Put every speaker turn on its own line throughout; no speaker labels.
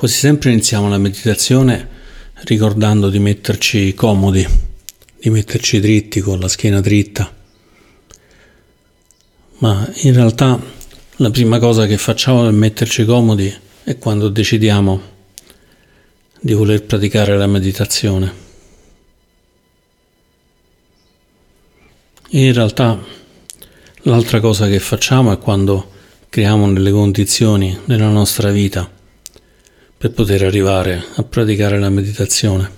Quasi sempre iniziamo la meditazione ricordando di metterci comodi, di metterci dritti con la schiena dritta. Ma in realtà la prima cosa che facciamo per metterci comodi è quando decidiamo di voler praticare la meditazione. In realtà l'altra cosa che facciamo è quando creiamo delle condizioni nella nostra vita per poter arrivare a praticare la meditazione.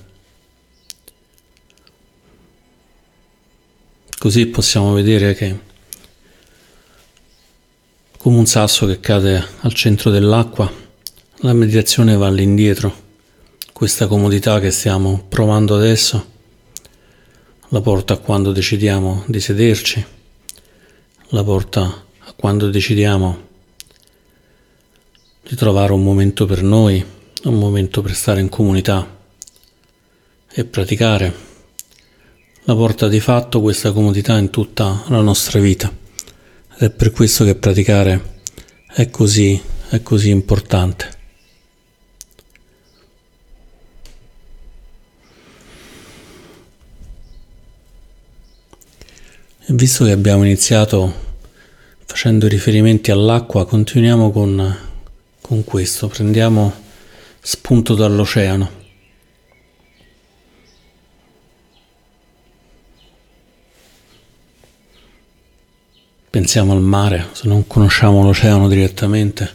Così possiamo vedere che come un sasso che cade al centro dell'acqua, la meditazione va all'indietro. Questa comodità che stiamo provando adesso la porta a quando decidiamo di sederci, la porta a quando decidiamo di trovare un momento per noi, un momento per stare in comunità e praticare, la porta di fatto questa comodità in tutta la nostra vita. Ed è per questo che praticare è così, è così importante. E visto che abbiamo iniziato facendo riferimenti all'acqua, continuiamo con con questo prendiamo spunto dall'oceano. Pensiamo al mare, se non conosciamo l'oceano direttamente,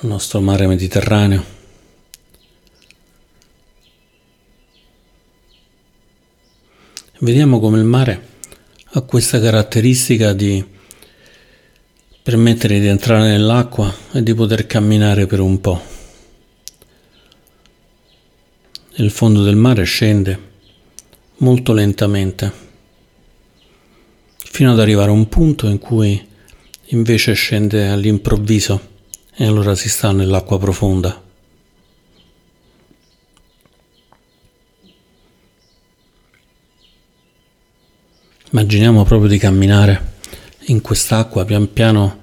al nostro mare Mediterraneo. Vediamo come il mare ha questa caratteristica di permettere di entrare nell'acqua e di poter camminare per un po'. Il fondo del mare scende molto lentamente, fino ad arrivare a un punto in cui invece scende all'improvviso e allora si sta nell'acqua profonda. Immaginiamo proprio di camminare in quest'acqua pian piano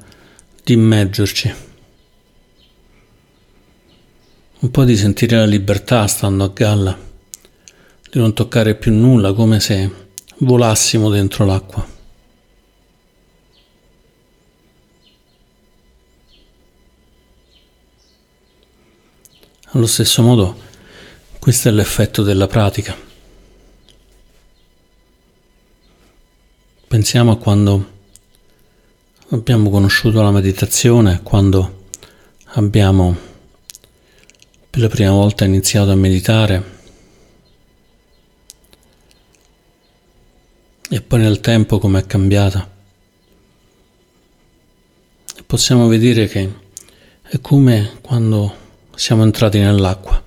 di immergerci. Un po' di sentire la libertà stando a galla, di non toccare più nulla come se volassimo dentro l'acqua. Allo stesso modo, questo è l'effetto della pratica. Pensiamo a quando Abbiamo conosciuto la meditazione quando abbiamo per la prima volta iniziato a meditare e poi nel tempo come è cambiata. Possiamo vedere che è come quando siamo entrati nell'acqua.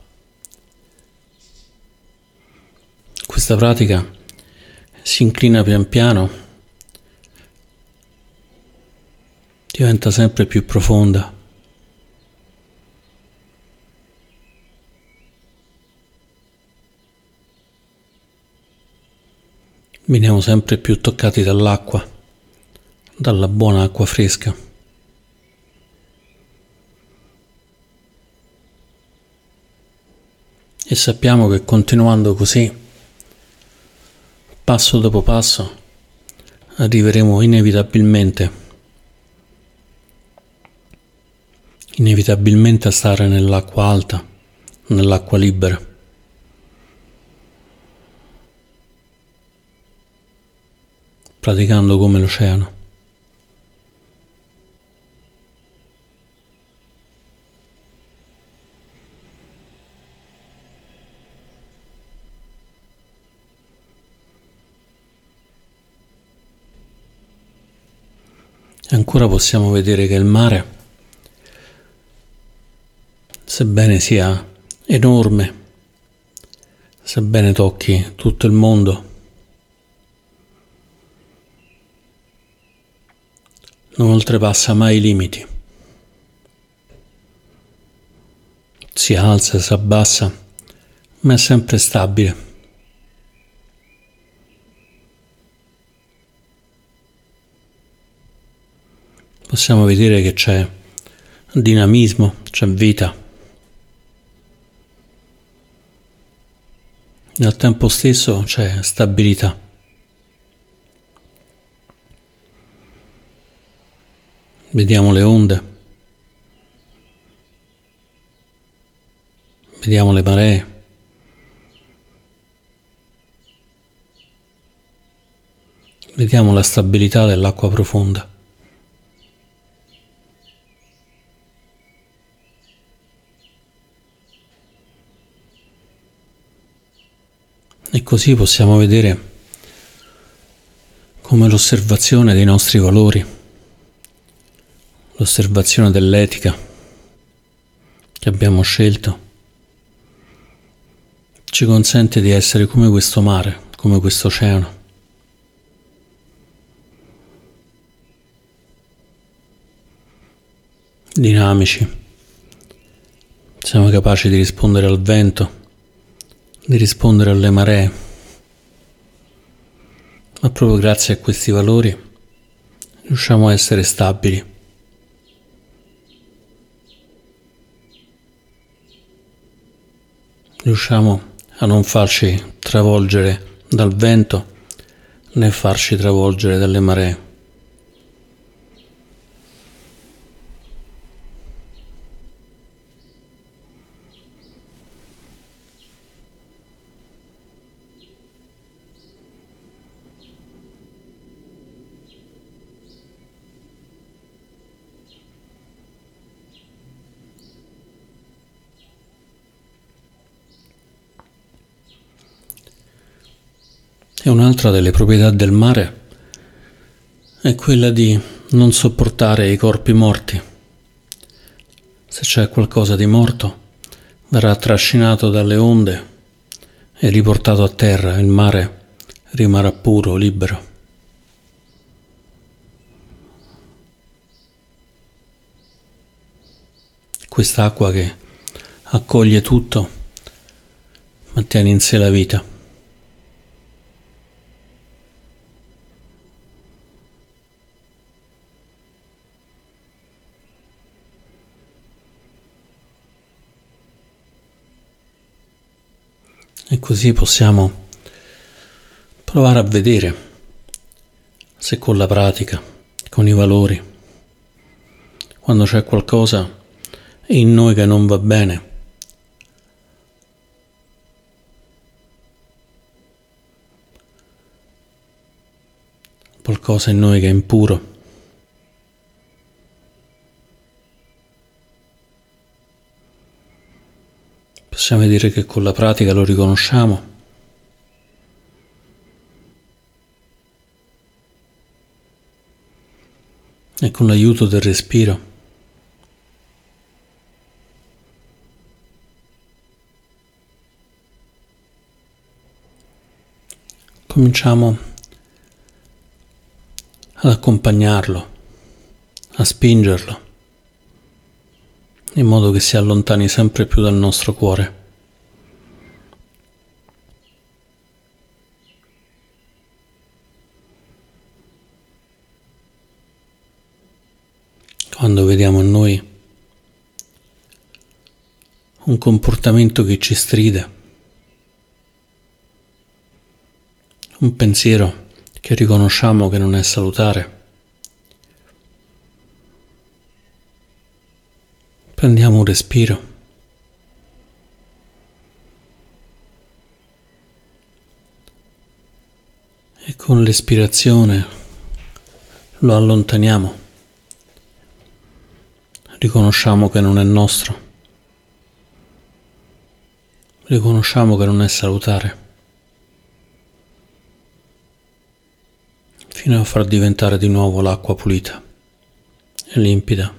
Questa pratica si inclina pian piano diventa sempre più profonda. Veniamo sempre più toccati dall'acqua, dalla buona acqua fresca. E sappiamo che continuando così, passo dopo passo, arriveremo inevitabilmente inevitabilmente a stare nell'acqua alta, nell'acqua libera. praticando come l'oceano. Ancora possiamo vedere che il mare sebbene sia enorme, sebbene tocchi tutto il mondo, non oltrepassa mai i limiti. Si alza, si abbassa, ma è sempre stabile. Possiamo vedere che c'è dinamismo, c'è vita al tempo stesso c'è stabilità. Vediamo le onde, vediamo le maree. Vediamo la stabilità dell'acqua profonda. E così possiamo vedere come l'osservazione dei nostri valori, l'osservazione dell'etica che abbiamo scelto, ci consente di essere come questo mare, come questo oceano. Dinamici, siamo capaci di rispondere al vento di rispondere alle maree, ma proprio grazie a questi valori riusciamo a essere stabili. Riusciamo a non farci travolgere dal vento né farci travolgere dalle maree. E un'altra delle proprietà del mare è quella di non sopportare i corpi morti. Se c'è qualcosa di morto, verrà trascinato dalle onde e riportato a terra. Il mare rimarrà puro, libero. Quest'acqua che accoglie tutto, mantiene in sé la vita. E così possiamo provare a vedere se con la pratica, con i valori, quando c'è qualcosa in noi che non va bene, qualcosa in noi che è impuro, Possiamo dire che con la pratica lo riconosciamo. E con l'aiuto del respiro. Cominciamo ad accompagnarlo, a spingerlo in modo che si allontani sempre più dal nostro cuore. Vediamo in noi un comportamento che ci stride, un pensiero che riconosciamo che non è salutare, Prendiamo un respiro. E con l'espirazione lo allontaniamo. Riconosciamo che non è nostro. Riconosciamo che non è salutare. Fino a far diventare di nuovo l'acqua pulita e limpida.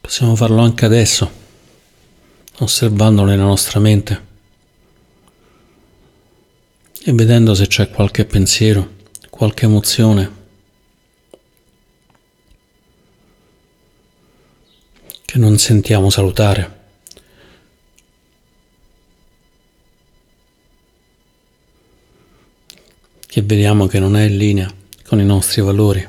Possiamo farlo anche adesso, osservandolo nella nostra mente e vedendo se c'è qualche pensiero, qualche emozione che non sentiamo salutare. che vediamo che non è in linea con i nostri valori.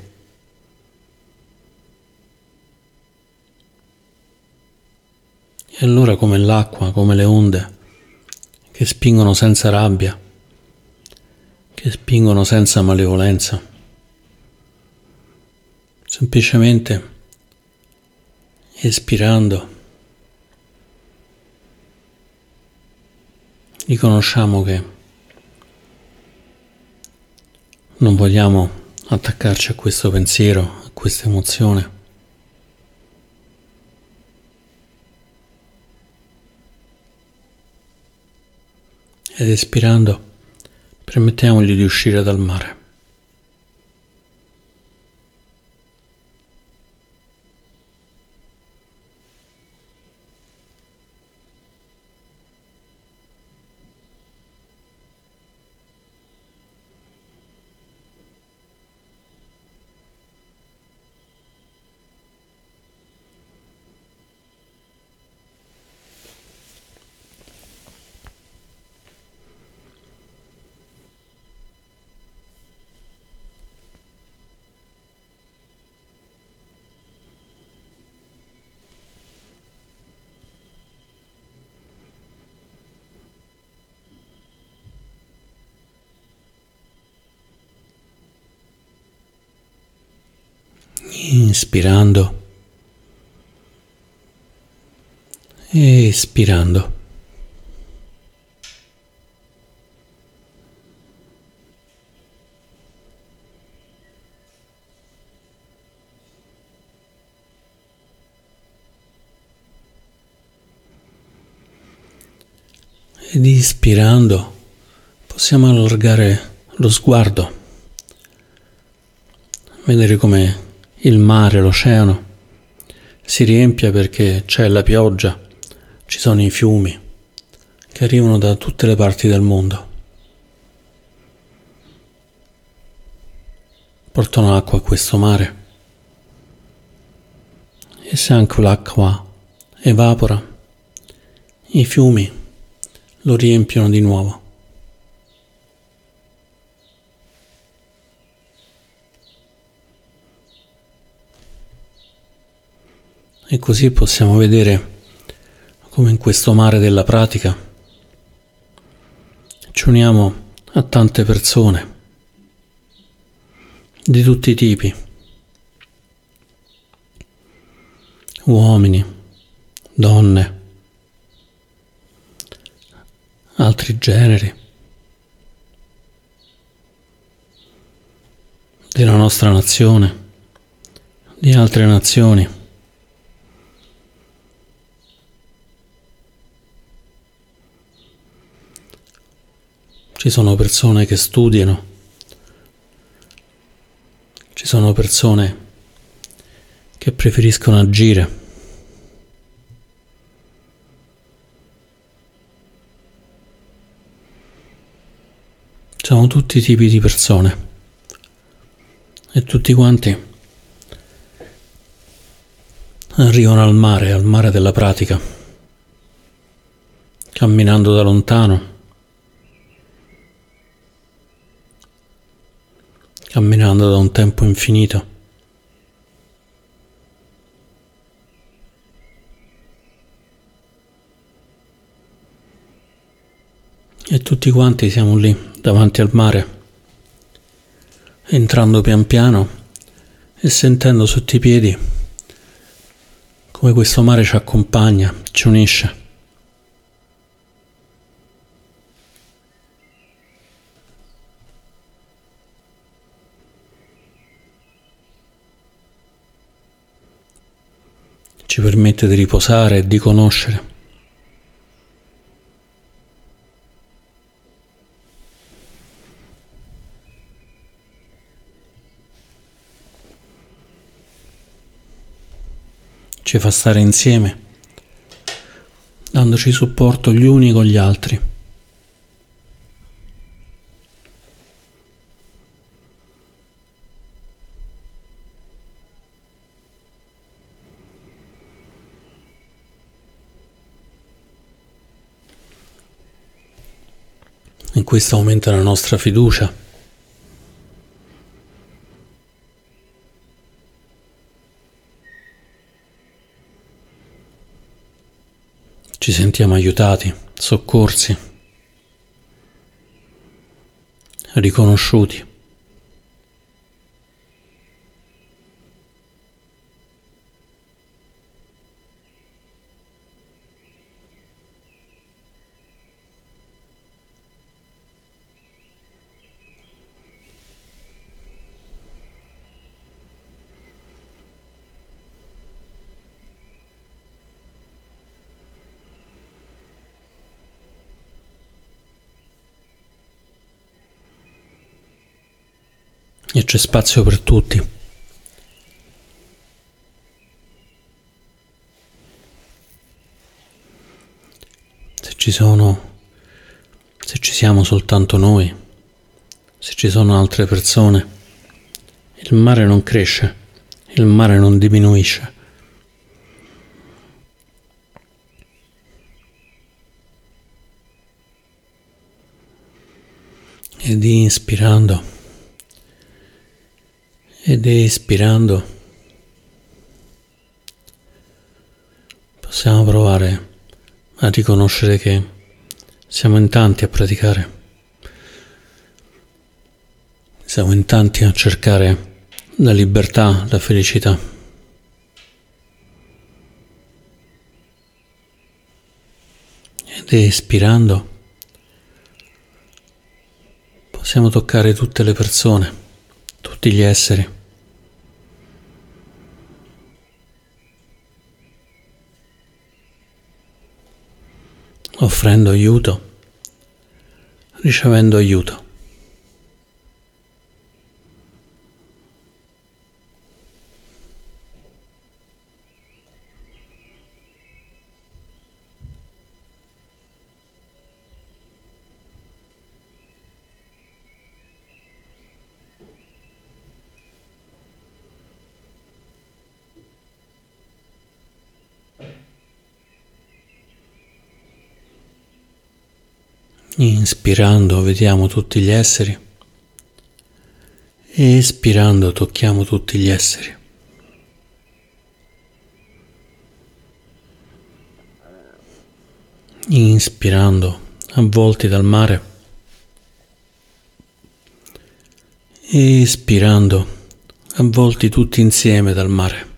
E allora come l'acqua, come le onde, che spingono senza rabbia, che spingono senza malevolenza, semplicemente espirando, riconosciamo che non vogliamo attaccarci a questo pensiero, a questa emozione. Ed espirando permettiamogli di uscire dal mare. Inspirando e espirando. Ed ispirando possiamo allargare lo sguardo, vedere come il mare, l'oceano si riempie perché c'è la pioggia, ci sono i fiumi che arrivano da tutte le parti del mondo. Portano acqua a questo mare e se anche l'acqua evapora, i fiumi lo riempiono di nuovo. E così possiamo vedere come in questo mare della pratica ci uniamo a tante persone di tutti i tipi, uomini, donne, altri generi, della nostra nazione, di altre nazioni. Ci sono persone che studiano, ci sono persone che preferiscono agire. Siamo tutti tipi di persone. E tutti quanti arrivano al mare, al mare della pratica, camminando da lontano camminando da un tempo infinito. E tutti quanti siamo lì davanti al mare, entrando pian piano e sentendo sotto i piedi come questo mare ci accompagna, ci unisce. Permette di riposare e di conoscere. Ci fa stare insieme, dandoci supporto gli uni con gli altri. In questo aumenta la nostra fiducia. ci sentiamo aiutati, soccorsi, riconosciuti. E c'è spazio per tutti. Se ci sono, se ci siamo soltanto noi, se ci sono altre persone, il mare non cresce, il mare non diminuisce. Ed inspirando ed espirando possiamo provare a riconoscere che siamo in tanti a praticare, siamo in tanti a cercare la libertà, la felicità. Ed espirando possiamo toccare tutte le persone, tutti gli esseri. Offrendo aiuto, ricevendo aiuto. Inspirando vediamo tutti gli esseri espirando tocchiamo tutti gli esseri. Inspirando avvolti dal mare espirando avvolti tutti insieme dal mare.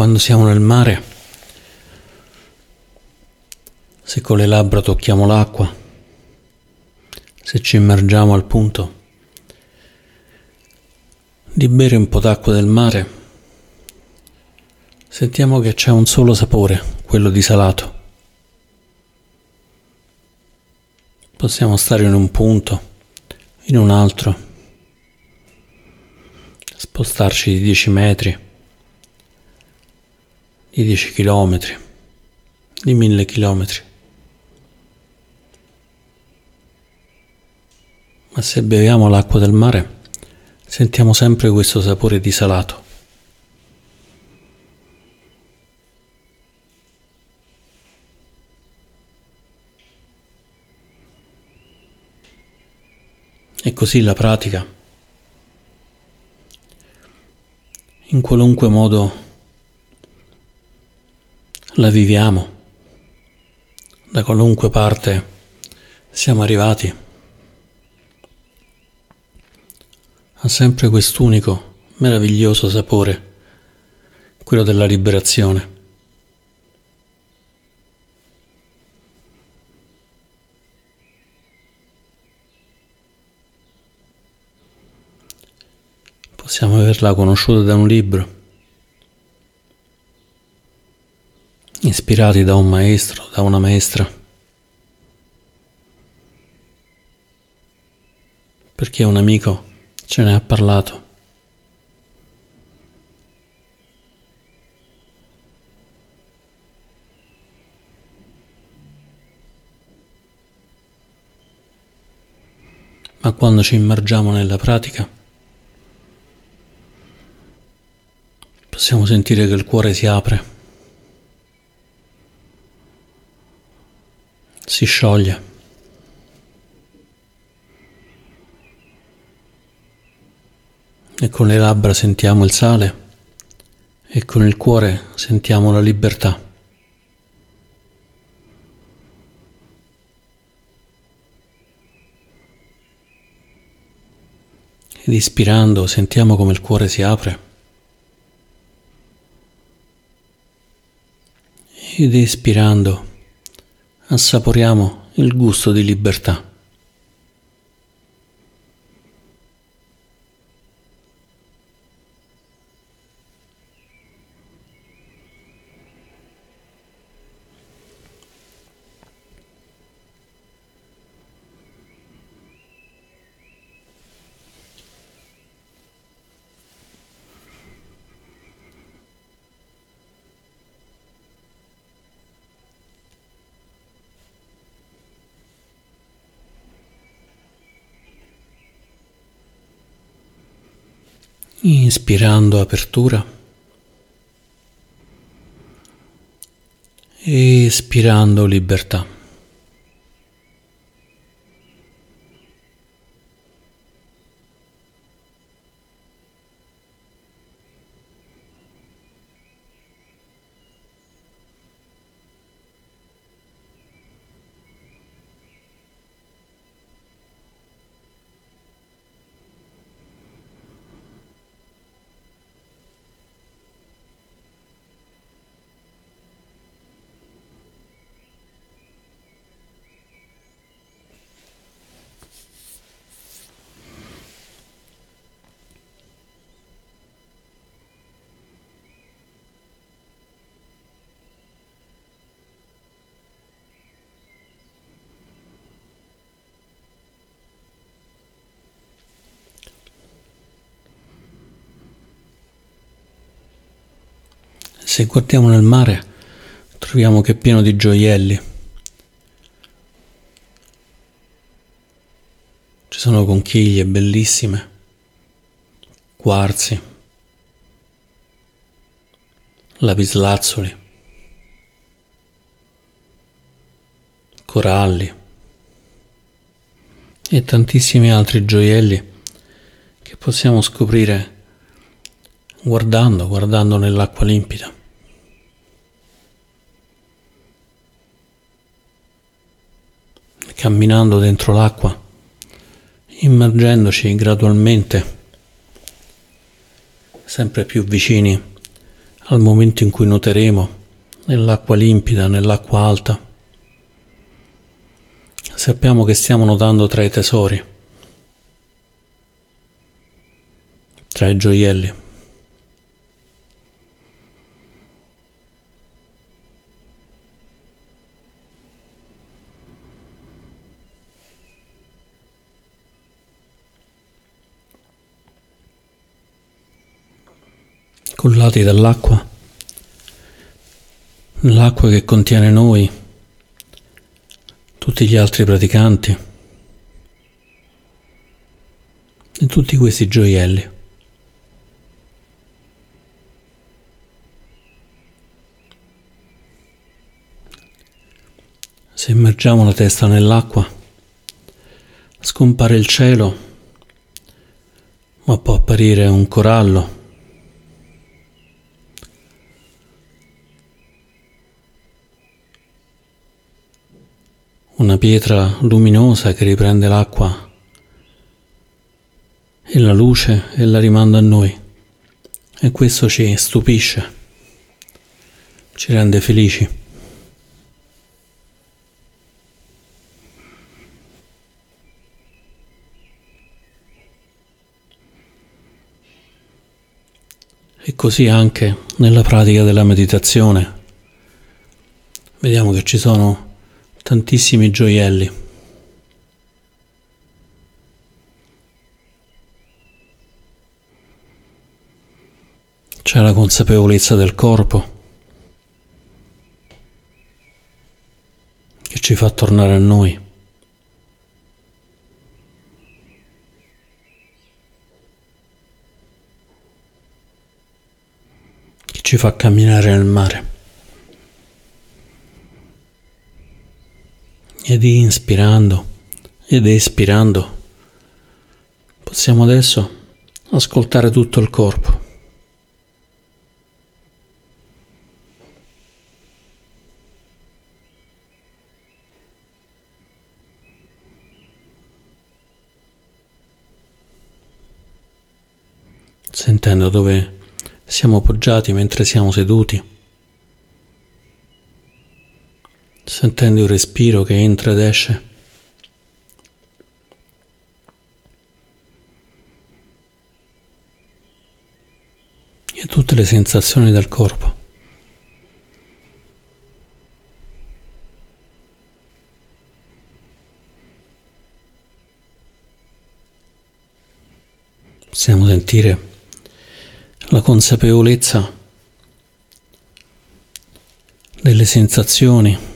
Quando siamo nel mare, se con le labbra tocchiamo l'acqua, se ci immergiamo al punto di bere un po' d'acqua del mare, sentiamo che c'è un solo sapore, quello di salato. Possiamo stare in un punto, in un altro, spostarci di 10 metri di 10 km, di 1000 km. Ma se beviamo l'acqua del mare, sentiamo sempre questo sapore di salato. E così la pratica, in qualunque modo la viviamo, da qualunque parte siamo arrivati, ha sempre quest'unico meraviglioso sapore, quello della liberazione. Possiamo averla conosciuta da un libro ispirati da un maestro, da una maestra. perché un amico ce ne ha parlato. Ma quando ci immergiamo nella pratica, possiamo sentire che il cuore si apre, si scioglie. E con le labbra sentiamo il sale e con il cuore sentiamo la libertà. Ed ispirando sentiamo come il cuore si apre. Ed espirando assaporiamo il gusto di libertà. Inspirando apertura, espirando libertà. Se guardiamo nel mare troviamo che è pieno di gioielli. Ci sono conchiglie bellissime, quarzi, lapislazzoli, coralli e tantissimi altri gioielli che possiamo scoprire guardando, guardando nell'acqua limpida. Camminando dentro l'acqua, immergendoci gradualmente, sempre più vicini al momento in cui nuoteremo nell'acqua limpida, nell'acqua alta. Sappiamo che stiamo nuotando tra i tesori, tra i gioielli. Cullati dall'acqua, l'acqua che contiene noi, tutti gli altri praticanti e tutti questi gioielli. Se immergiamo la testa nell'acqua, scompare il cielo, ma può apparire un corallo una pietra luminosa che riprende l'acqua e la luce e la rimanda a noi. E questo ci stupisce, ci rende felici. E così anche nella pratica della meditazione. Vediamo che ci sono tantissimi gioielli. C'è la consapevolezza del corpo che ci fa tornare a noi. Che ci fa camminare nel mare. Ed inspirando ed espirando possiamo adesso ascoltare tutto il corpo. Sentendo dove siamo poggiati mentre siamo seduti, sentendo il respiro che entra ed esce. E tutte le sensazioni del corpo. Possiamo sentire la consapevolezza delle sensazioni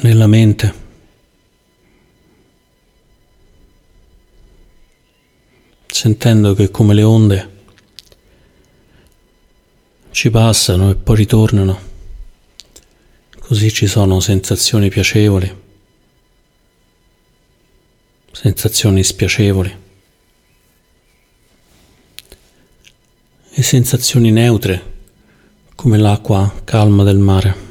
nella mente. Sentendo che come le onde ci passano e poi ritornano, così ci sono sensazioni piacevoli, sensazioni spiacevoli. e sensazioni neutre come l'acqua calma del mare.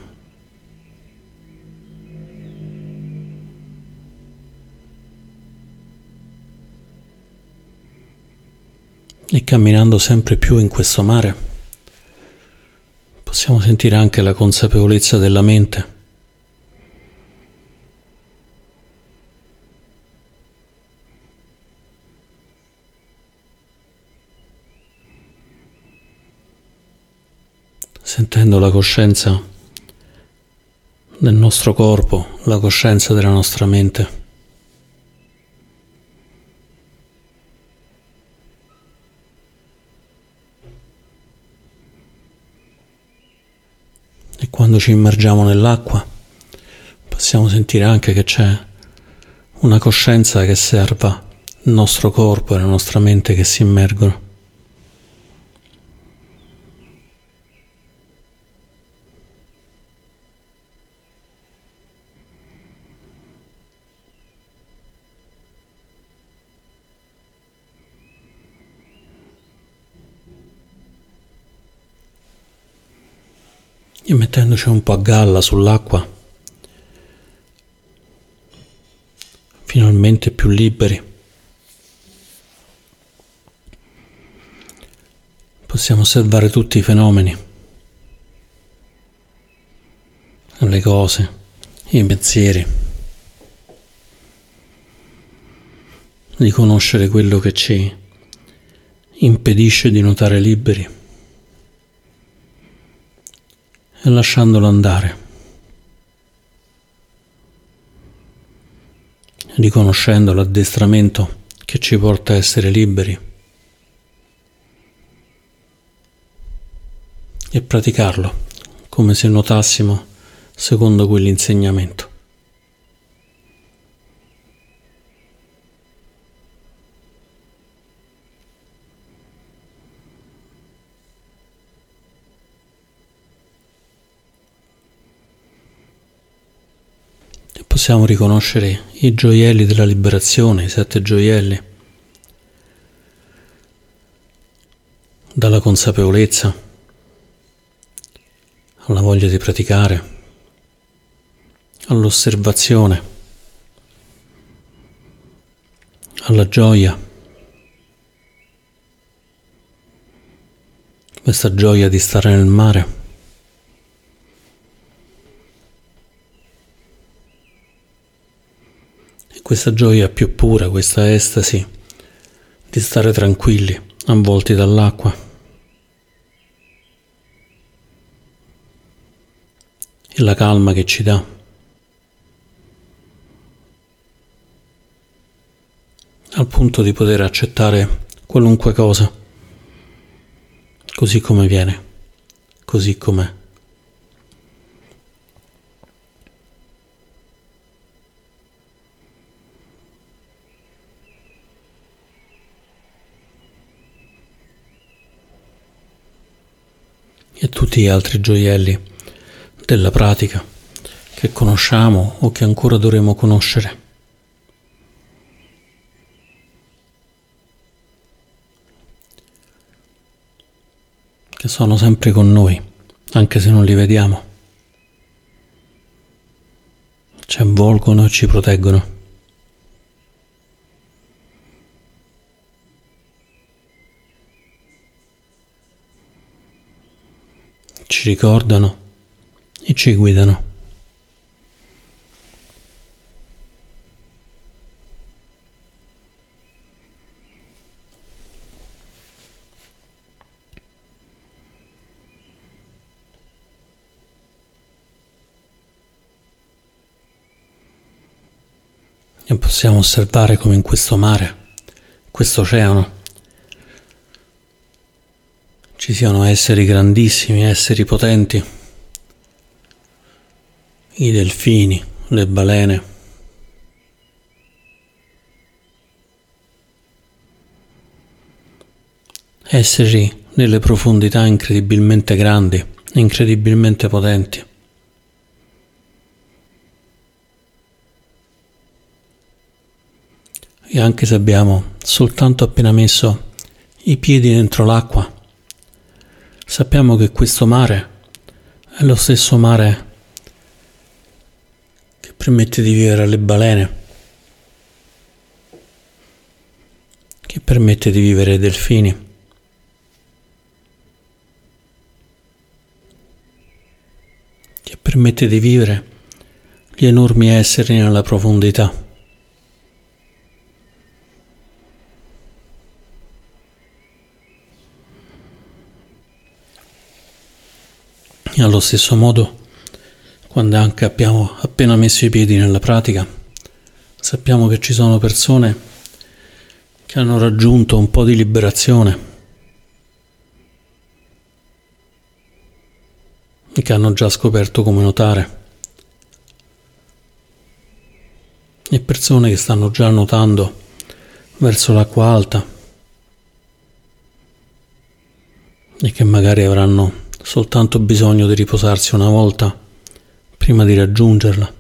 E camminando sempre più in questo mare possiamo sentire anche la consapevolezza della mente sentendo la coscienza del nostro corpo, la coscienza della nostra mente. Quando ci immergiamo nell'acqua possiamo sentire anche che c'è una coscienza che serva il nostro corpo e la nostra mente che si immergono. E mettendoci un po' a galla sull'acqua, finalmente più liberi. Possiamo osservare tutti i fenomeni, le cose, i pensieri, riconoscere quello che ci impedisce di notare liberi. E lasciandolo andare, riconoscendo l'addestramento che ci porta a essere liberi e praticarlo come se notassimo secondo quell'insegnamento. Possiamo riconoscere i gioielli della liberazione, i sette gioielli, dalla consapevolezza alla voglia di praticare, all'osservazione, alla gioia, questa gioia di stare nel mare. Questa gioia più pura, questa estasi di stare tranquilli, avvolti dall'acqua. E la calma che ci dà. Al punto di poter accettare qualunque cosa così come viene, così com'è. E tutti gli altri gioielli della pratica che conosciamo o che ancora dovremo conoscere. che sono sempre con noi, anche se non li vediamo. Ci avvolgono e ci proteggono. Ci ricordano e ci guidano. E possiamo osservare come in questo mare, questo oceano, ci siano esseri grandissimi, esseri potenti, i delfini, le balene. Esseri nelle profondità incredibilmente grandi, incredibilmente potenti. E anche se abbiamo soltanto appena messo i piedi dentro l'acqua, Sappiamo che questo mare è lo stesso mare che permette di vivere alle balene, che permette di vivere ai delfini. che permette di vivere gli enormi esseri nella profondità. Allo stesso modo, quando anche abbiamo appena messo i piedi nella pratica, sappiamo che ci sono persone che hanno raggiunto un po' di liberazione e che hanno già scoperto come nuotare. E persone che stanno già nuotando verso l'acqua alta e che magari avranno soltanto bisogno di riposarsi una volta prima di raggiungerla.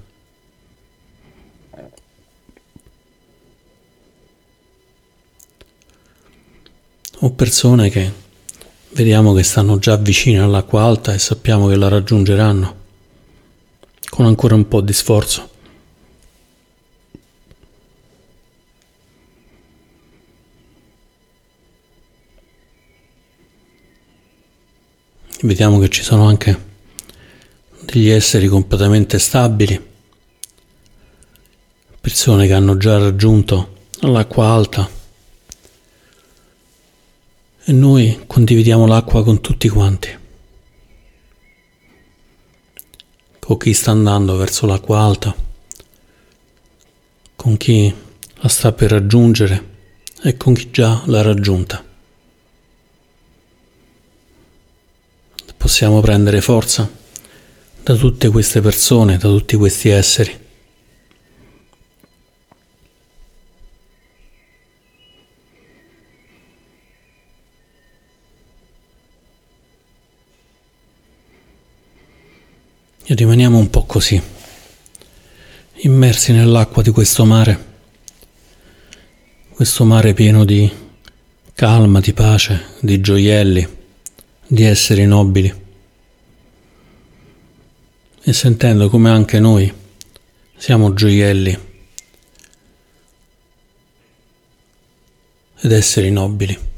O persone che vediamo che stanno già vicine all'acqua alta e sappiamo che la raggiungeranno con ancora un po' di sforzo. Vediamo che ci sono anche degli esseri completamente stabili, persone che hanno già raggiunto l'acqua alta e noi condividiamo l'acqua con tutti quanti. Con chi sta andando verso l'acqua alta, con chi la sta per raggiungere e con chi già l'ha raggiunta. Possiamo prendere forza da tutte queste persone, da tutti questi esseri. E rimaniamo un po' così, immersi nell'acqua di questo mare, questo mare pieno di calma, di pace, di gioielli di esseri nobili e sentendo come anche noi siamo gioielli ed esseri nobili.